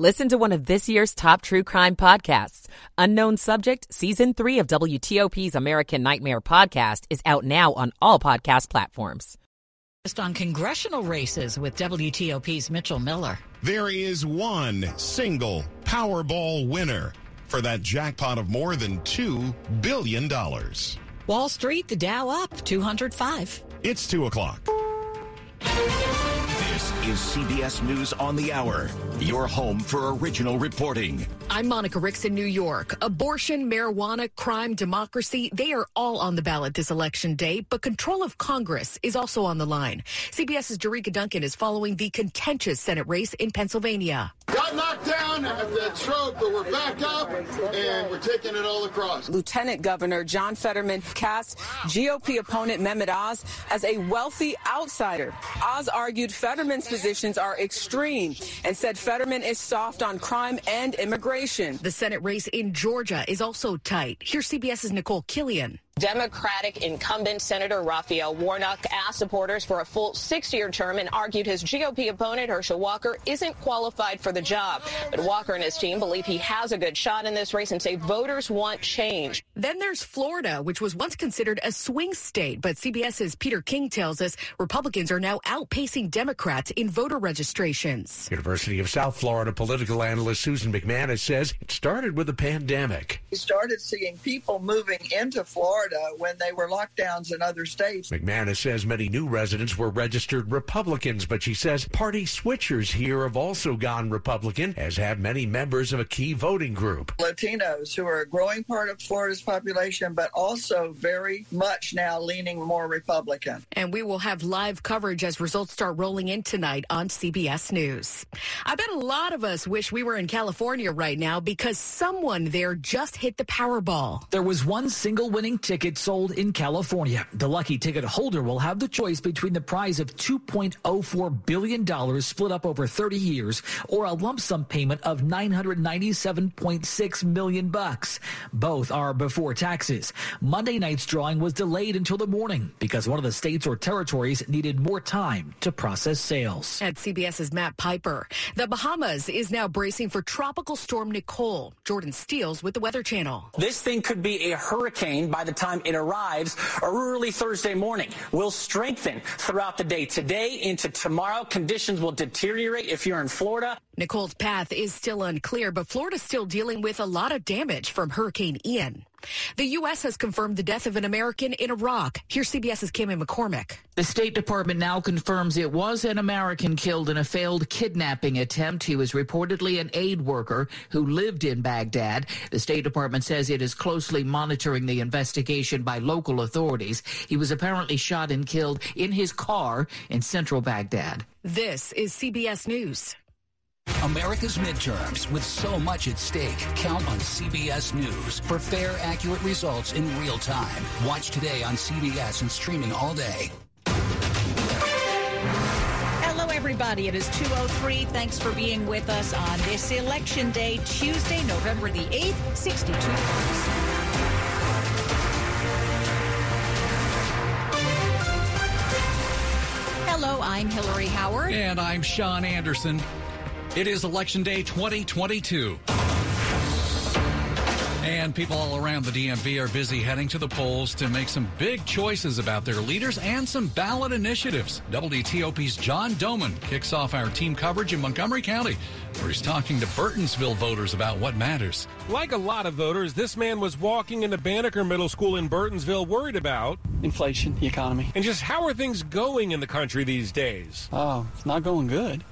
Listen to one of this year's top true crime podcasts. Unknown Subject, Season 3 of WTOP's American Nightmare podcast is out now on all podcast platforms. Just On congressional races with WTOP's Mitchell Miller. There is one single Powerball winner for that jackpot of more than $2 billion. Wall Street, the Dow up 205. It's 2 o'clock. This is CBS News on the Hour, your home for original reporting. I'm Monica Ricks in New York. Abortion, marijuana, crime, democracy, they are all on the ballot this election day, but control of Congress is also on the line. CBS's Jericka Duncan is following the contentious Senate race in Pennsylvania. Got knocked down at the throat, but we're back up and we're taking it all across. Lieutenant Governor John Fetterman cast GOP opponent Mehmet Oz as a wealthy outsider. Oz argued Fetterman's positions are extreme and said Fetterman is soft on crime and immigration. The Senate race in Georgia is also tight. Here's CBS's Nicole Killion. Democratic incumbent Senator Raphael Warnock asked supporters for a full six-year term and argued his GOP opponent, Herschel Walker, isn't qualified for the job. But Walker and his team believe he has a good shot in this race and say voters want change. Then there's Florida, which was once considered a swing state, but CBS's Peter King tells us Republicans are now outpacing Democrats in voter registrations. University of South Florida political analyst Susan MacManus says it started with the pandemic. We started seeing people moving into Florida when they were lockdowns in other states. MacManus says many new residents were registered Republicans, but she says party switchers here have also gone Republican, as have many members of a key voting group. Latinos, who are a growing part of Florida's population, but also very much now leaning more Republican. And we will have live coverage as results start rolling in tonight on CBS News. I bet a lot of us wish we were in California right now because someone there just hit the Powerball. There was one single winning ticket sold in California. The lucky ticket holder will have the choice between the prize of $2.04 billion split up over 30 years or a lump sum payment of 997.6 million bucks. Both are before taxes. Monday night's drawing was delayed until the morning because one of the states or territories needed more time to process sales. At CBS's Matt Piper, the Bahamas is now bracing for tropical storm Nicole. Jordan Steels with the Weather Channel. This thing could be a hurricane by the time it arrives early Thursday morning. Will strengthen throughout the day. Today into tomorrow, conditions will deteriorate if you're in Florida. Nicole's path is still unclear, but Florida's still dealing with a lot of damage from Hurricane Ian. The U.S. has confirmed the death of an American in Iraq. Here's CBS's Kimmy McCormick. The State Department now confirms it was an American killed in a failed kidnapping attempt. He was reportedly an aid worker who lived in Baghdad. The State Department says it is closely monitoring the investigation by local authorities. He was apparently shot and killed in his car in central Baghdad. This is CBS News. America's midterms, with so much at stake, count on CBS News for fair, accurate results in real time. Watch today on CBS and streaming all day. Hello, everybody. It is 2.03. Thanks for being with us on this Election Day, Tuesday, November the 8th, 62 Hello, I'm Hillary Howard. And I'm Sean Anderson. It is Election Day 2022. And people all around the DMV are busy heading to the polls to make some big choices about their leaders and some ballot initiatives. WTOP's John Domen kicks off our team coverage in Montgomery County, where he's talking to Burtonsville voters about what matters. Like a lot of voters, this man was walking into Banneker Middle School in Burtonsville worried about inflation, the economy, and just how are things going in the country these days? Oh, it's not going good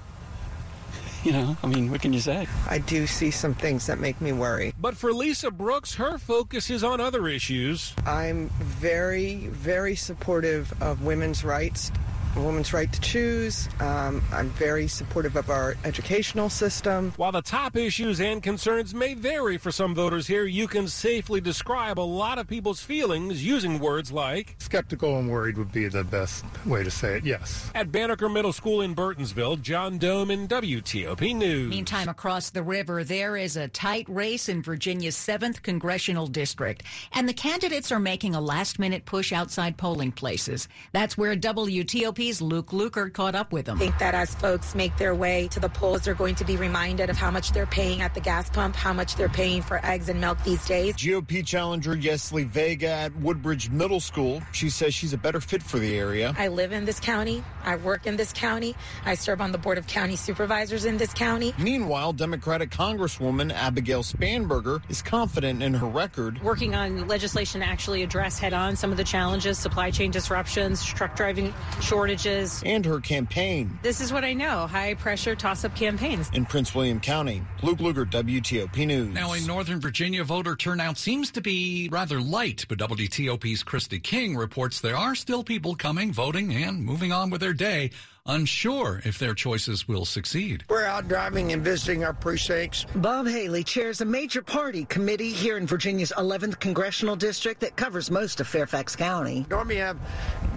you know, I mean, what can you say? I do see some things that make me worry. But for Lisa Brooks, her focus is on other issues. I'm very, very supportive of women's rights a woman's right to choose. Um, I'm very supportive of our educational system. While the top issues and concerns may vary for some voters here, you can safely describe a lot of people's feelings using words like skeptical and worried would be the best way to say it, yes. At Banneker Middle School in Burtonsville, John Domen WTOP News. Meantime, across the river, there is a tight race in Virginia's 7th congressional district, and the candidates are making a last minute push outside polling places. That's where WTOP TOP's Luke Lukert caught up with him. I think that as folks make their way to the polls, they're going to be reminded of how much they're paying at the gas pump, how much they're paying for eggs and milk these days. GOP challenger Yesli Vega at Woodbridge Middle School. She says she's a better fit for the area. I live in this county. I work in this county. I serve on the Board of County Supervisors in this county. Meanwhile, Democratic Congresswoman Abigail Spanberger is confident in her record. Working on legislation to actually address head on some of the challenges, supply chain disruptions, truck driving shortages. And her campaign. This is what I know high pressure toss up campaigns. In Prince William County, Luke Lukert, WTOP News. Now, in Northern Virginia, voter turnout seems to be rather light, but WTOP's Christy King reports there are still people coming, voting, and moving on with their day unsure if their choices will succeed. We're out driving and visiting our precincts. Bob Haley chairs a major party committee here in Virginia's 11th congressional district that covers most of Fairfax County. Normally have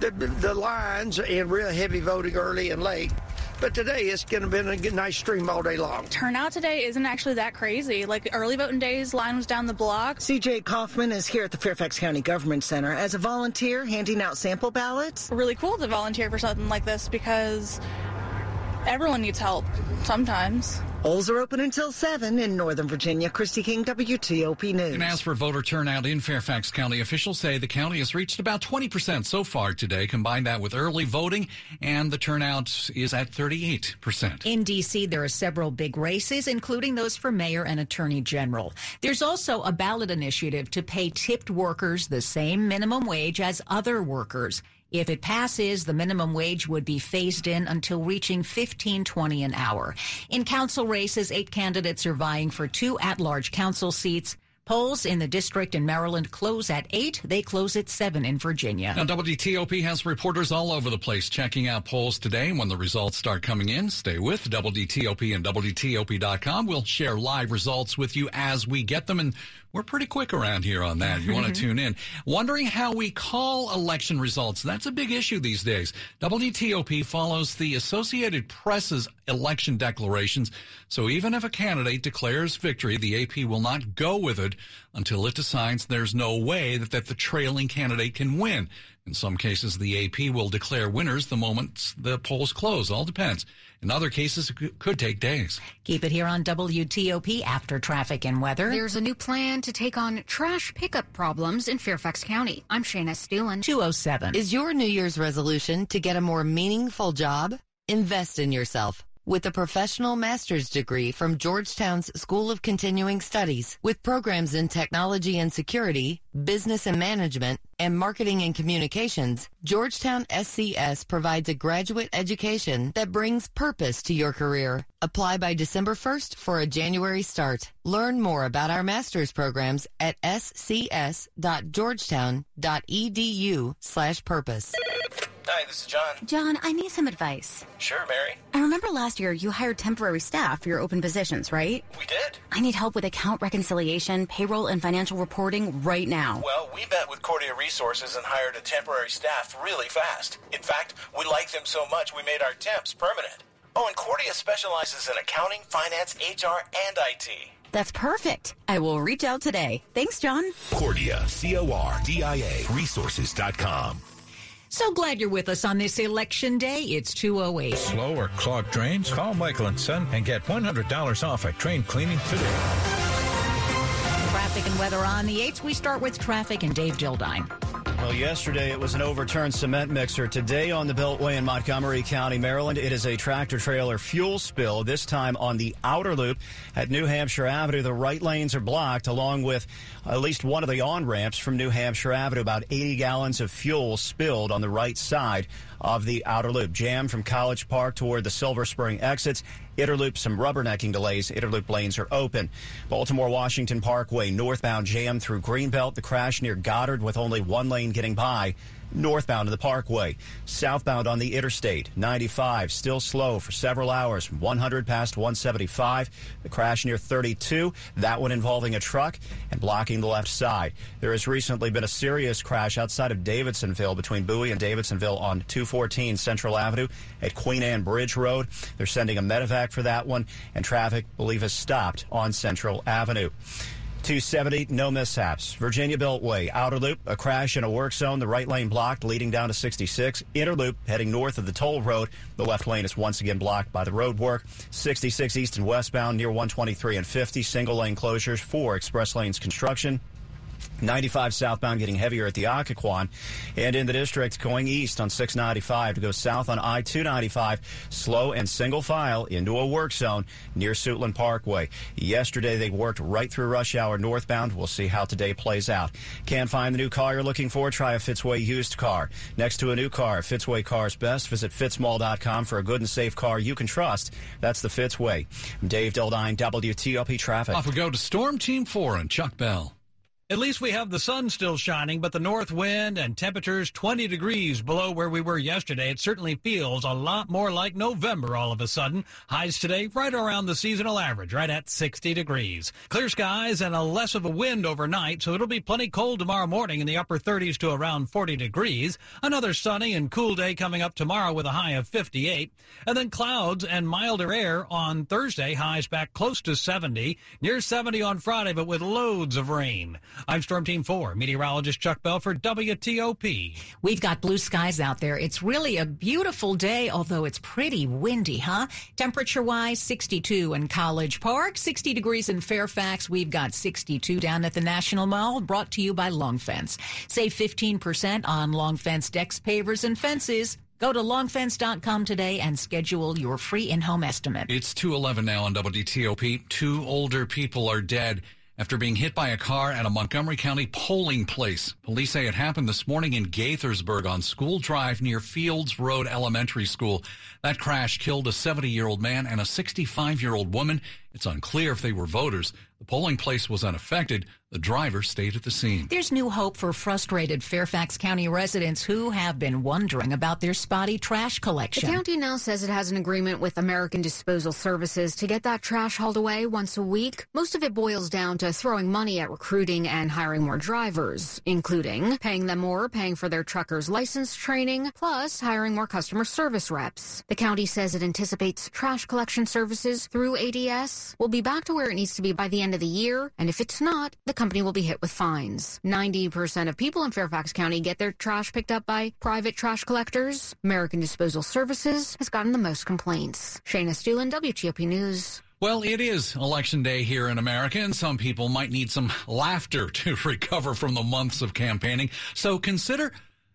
the, the lines and real heavy voting early and late. But today it's going to be a nice stream all day long. Turnout today isn't actually that crazy. Like early voting days, line was down the block. CJ Kaufman is here at the Fairfax County Government Center as a volunteer handing out sample ballots. Really cool to volunteer for something like this because everyone needs help sometimes. Polls are open until 7 in Northern Virginia. Christy King, WTOP News. And as for voter turnout in Fairfax County, officials say the county has reached about 20% so far today. Combine that with early voting, and the turnout is at 38%. In D.C., there are several big races, including those for mayor and attorney general. There's also a ballot initiative to pay tipped workers the same minimum wage as other workers. If it passes, the minimum wage would be phased in until reaching 15.20 an hour. In council races, eight candidates are vying for two at-large council seats. Polls in the district in Maryland close at 8. They close at 7 in Virginia. Now, WTOP has reporters all over the place checking out polls today. When the results start coming in, stay with WTOP and WTOP.com. We'll share live results with you as we get them. And we're pretty quick around here on that. If You want to mm-hmm. tune in. Wondering how we call election results. That's a big issue these days. WTOP follows the Associated Press's election declarations. So even if a candidate declares victory, the AP will not go with it until it decides there's no way that, that the trailing candidate can win. In some cases, the AP will declare winners the moment the polls close. All depends. In other cases, it could take days. Keep it here on WTOP after traffic and weather. There's a new plan to take on trash pickup problems in Fairfax County. I'm Shayna Estulin. 207. Is your New Year's resolution to get a more meaningful job? Invest in yourself with a professional master's degree from Georgetown's School of Continuing Studies with programs in technology and security, business and management, and marketing and communications, Georgetown SCS provides a graduate education that brings purpose to your career. Apply by December 1st for a January start. Learn more about our master's programs at scs.georgetown.edu slash purpose. Hi, this is John. John, I need some advice. Sure, Mary. I remember last year you hired temporary staff for your open positions, right? We did. I need help with account reconciliation, payroll, and financial reporting right now. Well, we met with Cordia Resources and hired a temporary staff really fast. In fact, we like them so much we made our temps permanent. Oh, and Cordia specializes in accounting, finance, HR, and IT. That's perfect. I will reach out today. Thanks, John. Cordia, C O R D I A, resources.com. So glad you're with us on this election day. It's 208. Slow or clogged drains? Call Michael and Son and get $100 off at train cleaning today. Traffic and weather on the 8th. We start with traffic and Dave Dildine. Well, yesterday it was an overturned cement mixer. Today on the Beltway in Montgomery County, Maryland, it is a tractor trailer fuel spill, this time on the outer loop at New Hampshire Avenue. The right lanes are blocked, along with at least one of the on ramps from New Hampshire Avenue. About 80 gallons of fuel spilled on the right side of the outer loop. Jam from College Park toward the Silver Spring exits. Interloop, some rubbernecking delays. Interloop lanes are open. Baltimore Washington Parkway, northbound jam through Greenbelt. The crash near Goddard with only one lane getting by northbound to the Parkway. Southbound on the Interstate 95, still slow for several hours 100 past 175. The crash near 32, that one involving a truck and blocking the left side. There has recently been a serious crash outside of Davidsonville between Bowie and Davidsonville on 214 Central Avenue at Queen Anne Bridge Road. They're sending a medevac for that one, and traffic, believe, has stopped on Central Avenue. 270, no mishaps. Virginia Beltway, outer loop, a crash in a work zone. The right lane blocked, leading down to 66. Inner loop, heading north of the toll road. The left lane is once again blocked by the road work. 66 east and westbound near 123 and 50. Single lane closures for express lanes construction. 95 southbound getting heavier at the Occoquan. And in the district, going east on 695 to go south on I 295, slow and single file into a work zone near Suitland Parkway. Yesterday, they worked right through rush hour northbound. We'll see how today plays out. Can't find the new car you're looking for? Try a Fitzway used car. Next to a new car, Fitzway Cars Best. Visit fitzmall.com for a good and safe car you can trust. That's the Fitzway. I'm Dave Dildine, WTOP Traffic. Off we go to Storm Team 4 and Chuck Bell. At least we have the sun still shining, but the north wind and temperatures 20 degrees below where we were yesterday. It certainly feels a lot more like November all of a sudden. Highs today right around the seasonal average, right at 60 degrees. Clear skies and a less of a wind overnight, so it'll be plenty cold tomorrow morning in the upper 30s to around 40 degrees. Another sunny and cool day coming up tomorrow with a high of 58. And then clouds and milder air on Thursday, highs back close to 70, near 70 on Friday, but with loads of rain. I'm Storm Team 4, meteorologist Chuck Bell for WTOP. We've got blue skies out there. It's really a beautiful day, although it's pretty windy, huh? Temperature wise, 62 in College Park, 60 degrees in Fairfax. We've got 62 down at the National Mall, brought to you by Long Fence. Save 15% on Long Fence decks, pavers, and fences. Go to longfence.com today and schedule your free in-home estimate. It's 211 now on WTOP. Two older people are dead after being hit by a car at a Montgomery County polling place. Police say it happened this morning in Gaithersburg on School Drive near Fields Road Elementary School. That crash killed a 70 year old man and a 65 year old woman. It's unclear if they were voters. The polling place was unaffected. The driver stayed at the scene. There's new hope for frustrated Fairfax County residents who have been wondering about their spotty trash collection. The county now says it has an agreement with American Disposal Services to get that trash hauled away once a week. Most of it boils down to throwing money at recruiting and hiring more drivers, including paying them more, paying for their truckers' license training, plus hiring more customer service reps. The county says it anticipates trash collection services through ADS will be back to where it needs to be by the end of the year, and if it's not, the company will be hit with fines. 90% of people in Fairfax County get their trash picked up by private trash collectors. American Disposal Services has gotten the most complaints. Shayna Estulin, WTOP News. Well, it is election day here in America, and some people might need some laughter to recover from the months of campaigning. So consider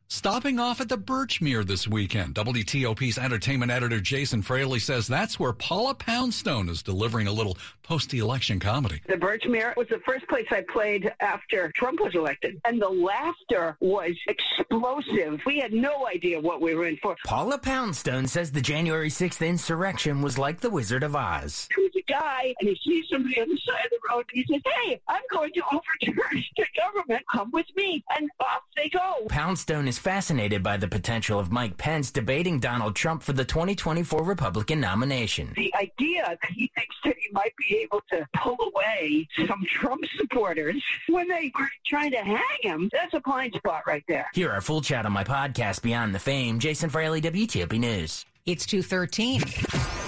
stopping off at the Birchmere this weekend. WTOP's entertainment editor Jason Fraley says that's where Paula Poundstone is delivering a little post-election comedy. The Birchmere was the first place I played after Trump was elected, and the laughter was explosive. We had no idea what we were in for. Paula Poundstone says the January 6th insurrection was like the Wizard of Oz. There was a guy, and he sees somebody on the side of the road, and he says, hey, I'm going to overturn the government. Come with me. And off they go. Poundstone is fascinated by the potential of Mike Pence debating Donald Trump for the 2024 Republican nomination. The idea that he thinks that he might be able to pull away some Trump supporters when they were trying to hang him, that's a blind spot right there. Here our full chat on my podcast, Beyond the Fame. Jason Fraley, WTOP News. It's 213.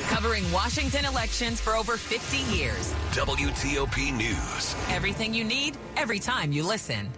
Covering Washington elections for over 50 years. WTOP News. Everything you need, every time you listen.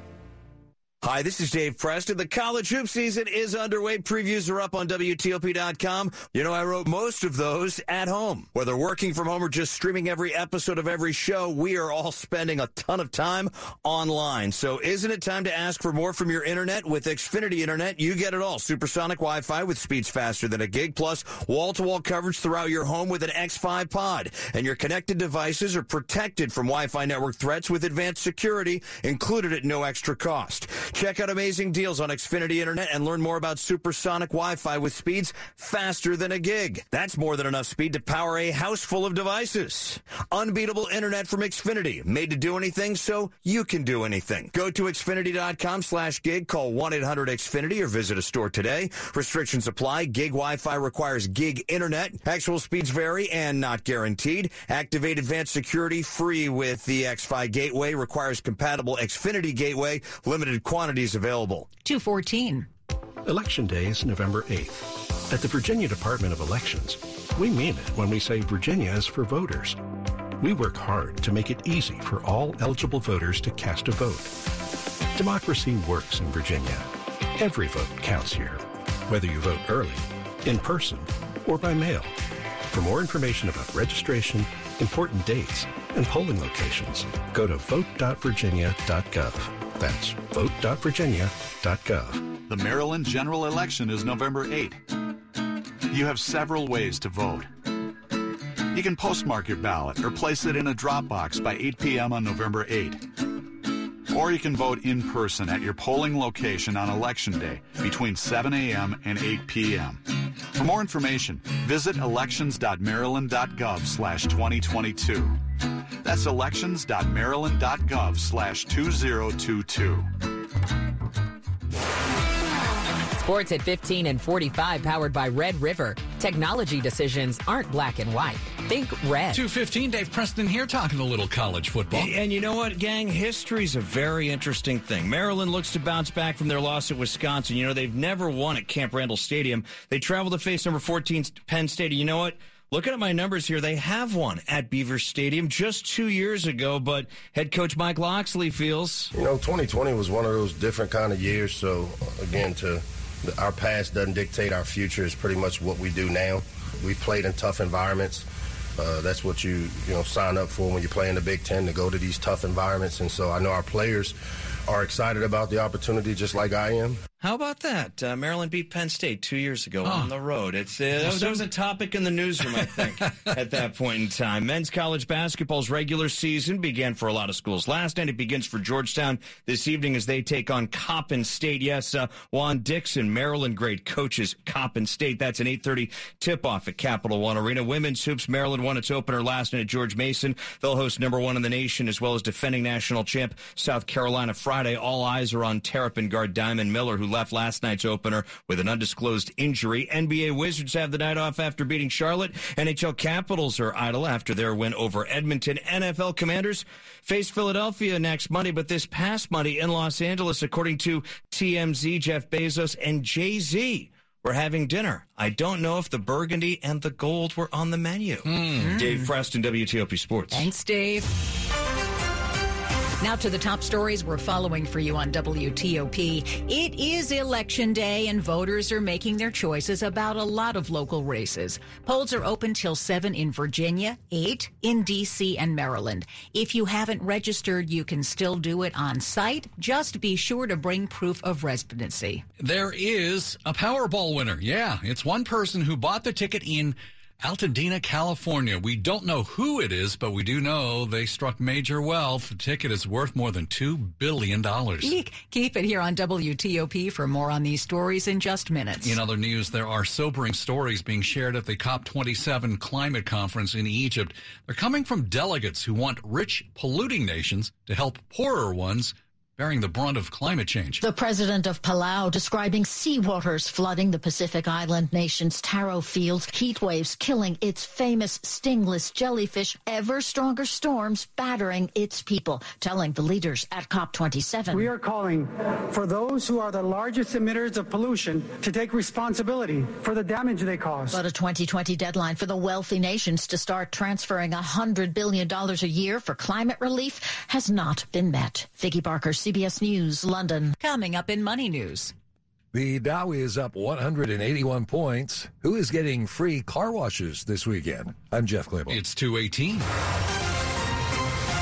Hi, this is Dave Preston. The college hoop season is underway. Previews are up on WTOP.com. You know, I wrote most of those at home. Whether working from home or just streaming every episode of every show, we are all spending a ton of time online. So isn't it time to ask for more from your internet? With Xfinity Internet, you get it all. Supersonic Wi-Fi with speeds faster than a gig, plus wall-to-wall coverage throughout your home with an X5 pod. And your connected devices are protected from Wi-Fi network threats with advanced security included at no extra cost. Check out amazing deals on Xfinity Internet and learn more about supersonic Wi-Fi with speeds faster than a gig. That's more than enough speed to power a house full of devices. Unbeatable internet from Xfinity, made to do anything so you can do anything. Go to Xfinity.com slash gig, call 1-800-XFINITY or visit a store today. Restrictions apply. Gig Wi-Fi requires gig internet. Actual speeds vary and not guaranteed. Activate advanced security free with the X5 gateway. Requires compatible Xfinity gateway. Limited quantity quantities available. 214. Election Day is November 8th. At the Virginia Department of Elections, we mean it when we say Virginia is for voters. We work hard to make it easy for all eligible voters to cast a vote. Democracy works in Virginia. Every vote counts here, whether you vote early, in person, or by mail. For more information about registration, important dates, and polling locations, go to vote.virginia.gov. That's vote.virginia.gov. The Maryland general election is November 8. You have several ways to vote. You can postmark your ballot or place it in a drop box by 8 p.m. on November 8. Or you can vote in person at your polling location on Election Day between 7 a.m. and 8 p.m. For more information, visit elections.maryland.gov slash 2022. That's elections.maryland.gov slash 2022. Sports at 15 and 45 powered by Red River. Technology decisions aren't black and white. Think red. 215, Dave Preston here talking a little college football. And you know what, gang? History's a very interesting thing. Maryland looks to bounce back from their loss at Wisconsin. You know, they've never won at Camp Randall Stadium. They travel to face number 14 Penn State. You know what? Looking at my numbers here, they have one at Beaver Stadium just two years ago, but head coach Mike Locksley feels. You know, 2020 was one of those different kind of years. So, again, to our past doesn't dictate our future. Is pretty much what we do now. We've played in tough environments. Uh, that's what you you know sign up for when you play in the Big Ten to go to these tough environments. And so I know our players are excited about the opportunity, just like I am. How about that? Uh, Maryland beat Penn State two years ago oh. on the road. It's uh, that was a topic in the newsroom, I think, at that point in time. Men's college basketball's regular season began for a lot of schools last night. It begins for Georgetown this evening as they take on Coppin State. Yes, uh, Juan Dixon, Maryland great coaches Coppin State. That's an 8:30 tip-off at Capital One Arena. Women's hoops. Maryland won its opener last night at George Mason. They'll host number one in the nation as well as defending national champ South Carolina Friday. All eyes are on Terrapin guard Diamond Miller, who left last night's opener with an undisclosed injury. NBA Wizards have the night off after beating Charlotte. NHL Capitals are idle after their win over Edmonton. NFL Commanders face Philadelphia next Monday, but this past Monday in Los Angeles, according to TMZ, Jeff Bezos and Jay Z were having dinner. I don't know if the burgundy and the gold were on the menu. Mm. Dave Preston, WTOP Sports. Thanks, Dave. Now to the top stories we're following for you on WTOP. It is election day and voters are making their choices about a lot of local races. Polls are open till 7 in Virginia, 8 in DC and Maryland. If you haven't registered, you can still do it on site. Just be sure to bring proof of residency. There is a Powerball winner. Yeah, it's one person who bought the ticket in Altadena, California. We don't know who it is, but we do know they struck major wealth. The ticket is worth more than $2 billion. Eek. Keep it here on WTOP for more on these stories in just minutes. In other news, there are sobering stories being shared at the COP27 climate conference in Egypt. They're coming from delegates who want rich, polluting nations to help poorer ones bearing the brunt of climate change. The president of Palau describing seawaters flooding the Pacific island nation's taro fields, heat waves killing its famous stingless jellyfish, ever stronger storms battering its people, telling the leaders at COP27. We are calling for those who are the largest emitters of pollution to take responsibility for the damage they cause. But a 2020 deadline for the wealthy nations to start transferring $100 billion a year for climate relief has not been met. Vicki Barker, CBS News, London. Coming up in Money News. The Dow is up 181 points. Who is getting free car washes this weekend? I'm Jeff Clabaugh. It's 218.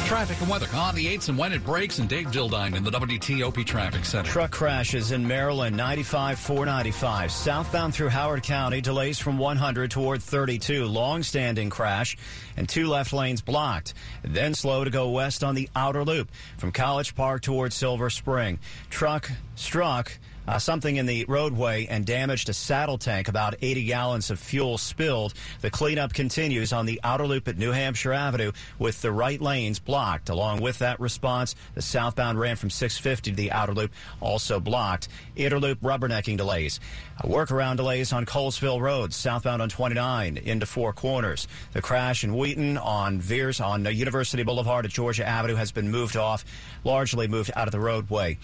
Traffic and weather on the 8s and when it breaks and Dave Dildine in the WTOP Traffic Center. Truck crashes in Maryland, 95 495. Southbound through Howard County, delays from 100 toward 32. Long standing crash and two left lanes blocked. Then slow to go west on the outer loop from College Park toward Silver Spring. Truck struck uh, something in the roadway and damaged a saddle tank. About 80 gallons of fuel spilled. The cleanup continues on the outer loop at New Hampshire Avenue with the right lanes blocked. Along with that response, the southbound ran from 650 to the outer loop, also blocked. Interloop rubbernecking delays. Uh, workaround delays on Colesville Road, southbound on 29 into Four Corners. The crash in Wheaton on Veers on University Boulevard at Georgia Avenue has been moved off, largely moved out of the roadway.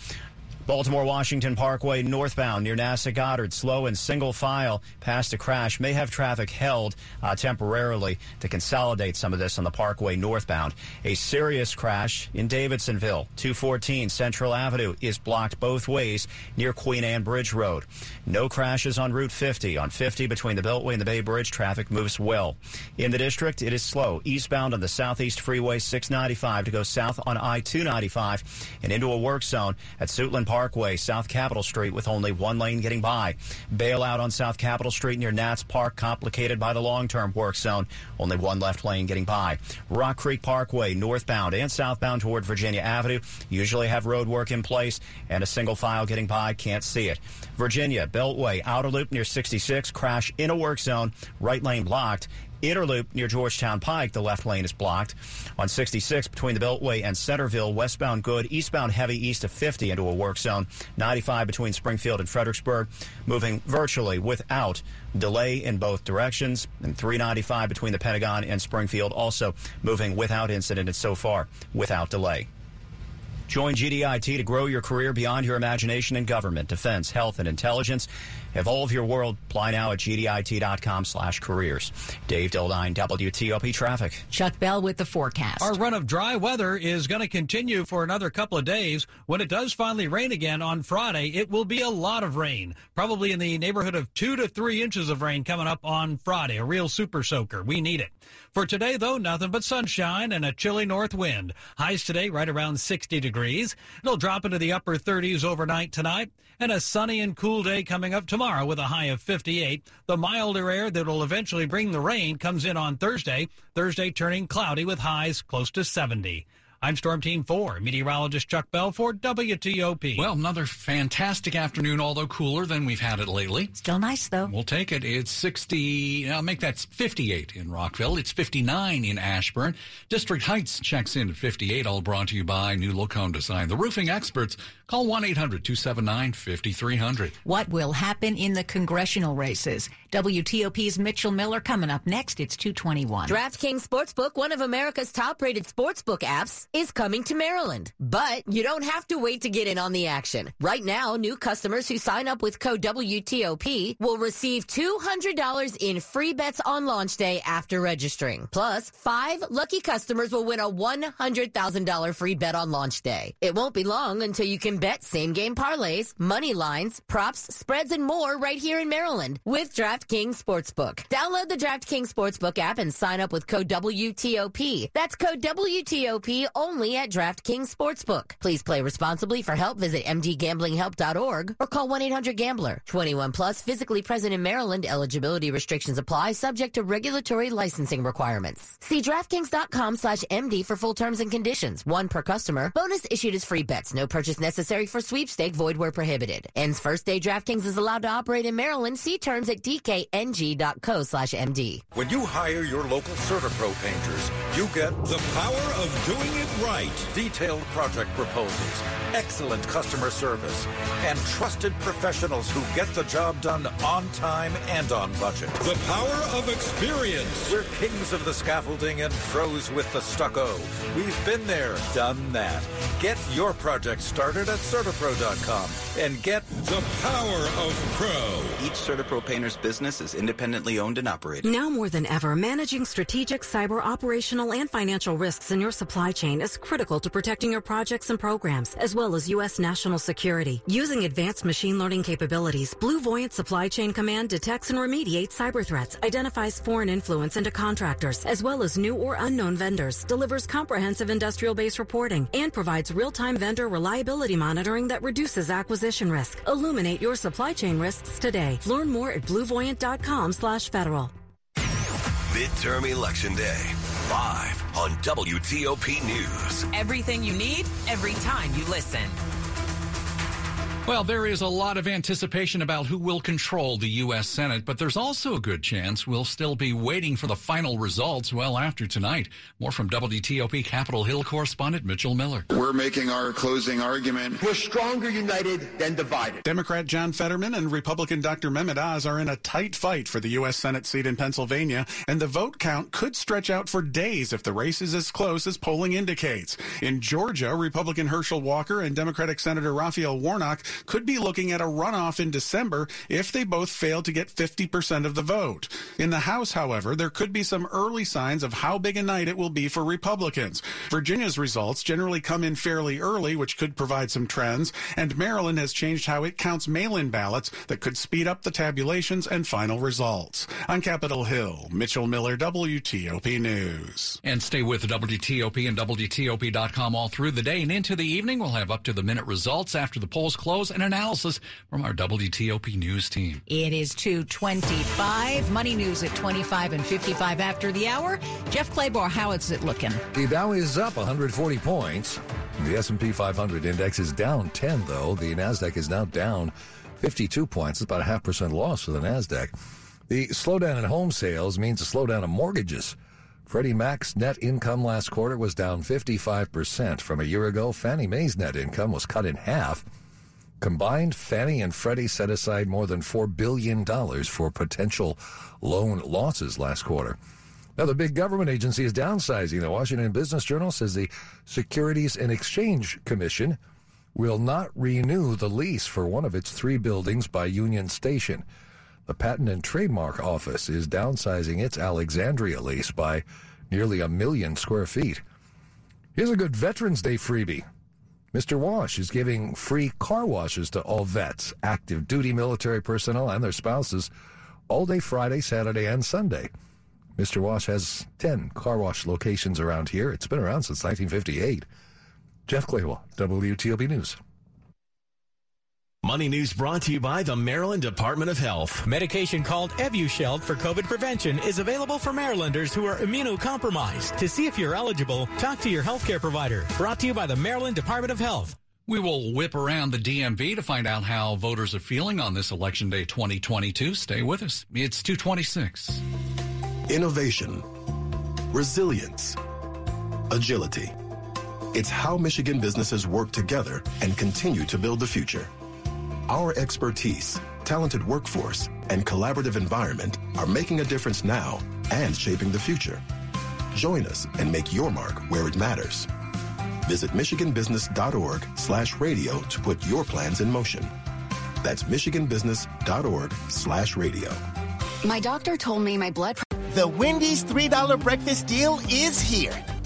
Baltimore Washington Parkway northbound near NASA Goddard, slow and single file past a crash. May have traffic held uh, temporarily to consolidate some of this on the Parkway northbound. A serious crash in Davidsonville. 214 Central Avenue is blocked both ways near Queen Anne Bridge Road. No crashes on Route 50. On 50 between the Beltway and the Bay Bridge, traffic moves well. In the district, it is slow. Eastbound on the Southeast Freeway 695 to go south on I-295 and into a work zone at Suitland Parkway, South Capitol Street with only one lane getting by. Bailout on South Capitol Street near Nats Park complicated by the long-term work zone. Only one left lane getting by. Rock Creek Parkway northbound and southbound toward Virginia Avenue usually have road work in place and a single file getting by. Can't see it. Virginia Beltway outer loop near 66 crash in a work zone. Right lane blocked. Inner loop near Georgetown Pike, the left lane is blocked. On 66 between the Beltway and Centreville, westbound good, eastbound heavy east of 50 into a work zone. 95 between Springfield and Fredericksburg, moving virtually without delay in both directions. And 395 between the Pentagon and Springfield, also moving without incident and so far without delay. Join GDIT to grow your career beyond your imagination in government, defense, health, and intelligence. Evolve your world. Apply now at gdit.com slash careers. Dave Dildine, WTOP Traffic. Chuck Bell with the forecast. Our run of dry weather is going to continue for another couple of days. When it does finally rain again on Friday, it will be a lot of rain. Probably in the neighborhood of two to three inches of rain coming up on Friday. A real super soaker. We need it. For today, though, nothing but sunshine and a chilly north wind. Highs today right around 60 degrees. It'll drop into the upper 30s overnight tonight. And a sunny and cool day coming up tomorrow with a high of 58. The milder air that will eventually bring the rain comes in on Thursday. Thursday turning cloudy with highs close to 70. I'm Storm Team 4, meteorologist Chuck Bell for WTOP. Well, another fantastic afternoon, although cooler than we've had it lately. Still nice, though. We'll take it. It's 60, I'll make that 58 in Rockville. It's 59 in Ashburn. District Heights checks in at 58, all brought to you by New Look Home Design. The roofing experts call 1-800-279-5300. What will happen in the congressional races? WTOP's Mitchell Miller coming up next. It's 221. DraftKings Sportsbook, one of America's top-rated sportsbook apps, is coming to Maryland. But you don't have to wait to get in on the action. Right now, new customers who sign up with code WTOP will receive $200 in free bets on launch day after registering. Plus, five lucky customers will win a $100,000 free bet on launch day. It won't be long until you can bet same game parlays, money lines, props, spreads, and more right here in Maryland with DraftKings Sportsbook. Download the DraftKings Sportsbook app and sign up with code WTOP. That's code WTOP only at DraftKings Sportsbook. Please play responsibly. For help, visit mdgamblinghelp.org or call 1-800-GAMBLER. 21 plus, physically present in Maryland. Eligibility restrictions apply, subject to regulatory licensing requirements. See DraftKings.com slash MD for full terms and conditions. One per customer. Bonus issued as free bets. No purchase necessary for sweepstake. Void where prohibited. Ends first day DraftKings is allowed to operate in Maryland. See terms at dkng.co slash MD. When you hire your local CertaPro painters, you get the power of doing it right. Detailed project proposals, excellent customer service, and trusted professionals who get the job done on time and on budget. The power of experience. We're kings of the scaffolding and pros with the stucco. We've been there, done that. Get your project started at CertaPro.com and get the power of pro. Each CertaPro painter's business is independently owned and operated. Now more than ever, managing strategic cyber operational and financial risks in your supply chain is critical to protecting your projects and programs, as well as U.S. national security. Using advanced machine learning capabilities, BlueVoyant Supply Chain Command detects and remediates cyber threats, identifies foreign influence into contractors, as well as new or unknown vendors, delivers comprehensive industrial base reporting, and provides real-time vendor reliability monitoring that reduces acquisition risk. Illuminate your supply chain risks today. Learn more at bluevoyant.com slash federal. Midterm Election Day, live on WTOP News. Everything you need, every time you listen. Well, there is a lot of anticipation about who will control the U.S. Senate, but there's also a good chance we'll still be waiting for the final results well after tonight. More from WTOP Capitol Hill correspondent Mitchell Miller. We're making our closing argument. We're stronger united than divided. Democrat John Fetterman and Republican Dr. Mehmet Oz are in a tight fight for the U.S. Senate seat in Pennsylvania, and the vote count could stretch out for days if the race is as close as polling indicates. In Georgia, Republican Herschel Walker and Democratic Senator Raphael Warnock could be looking at a runoff in December if they both fail to get 50% of the vote. In the House, however, there could be some early signs of how big a night it will be for Republicans. Virginia's results generally come in fairly early, which could provide some trends, and Maryland has changed how it counts mail-in ballots that could speed up the tabulations and final results. On Capitol Hill, Mitchell Miller, WTOP News. And stay with WTOP and WTOP.com all through the day and into the evening. We'll have up to the minute results after the polls close and analysis from our WTOP news team. It is 225. Money news at 25 and 55 after the hour. Jeff Clabaugh, how is it looking? The Dow is up 140 points. The S&P 500 index is down 10, though. The Nasdaq is now down 52 points. It's about a half percent loss for the Nasdaq. The slowdown in home sales means a slowdown in mortgages. Freddie Mac's net income last quarter was down 55% from a year ago. Fannie Mae's net income was cut in half. Combined, Fannie and Freddie set aside more than $4 billion for potential loan losses last quarter. Now, the big government agency is downsizing. The Washington Business Journal says the Securities and Exchange Commission will not renew the lease for one of its three buildings by Union Station. The Patent and Trademark Office is downsizing its Alexandria lease by nearly a million square feet. Here's a good Veterans Day freebie. Mr. Wash is giving free car washes to all vets, active duty military personnel, and their spouses all day Friday, Saturday, and Sunday. Mr. Wash has 10 car wash locations around here. It's been around since 1958. Jeff Clabaugh, WTOP News. Money News brought to you by the Maryland Department of Health. Medication called Evusheld for COVID prevention is available for Marylanders who are immunocompromised. To see if you're eligible, talk to your healthcare provider. Brought to you by the Maryland Department of Health. We will whip around the DMV to find out how voters are feeling on this Election Day 2022. Stay with us. It's 226. Innovation, resilience, agility. It's how Michigan businesses work together and continue to build the future. Our expertise, talented workforce, and collaborative environment are making a difference now and shaping the future. Join us and make your mark where it matters. Visit michiganbusiness.org slash radio to put your plans in motion. That's michiganbusiness.org slash radio. My doctor told me my blood The Wendy's $3 breakfast deal is here.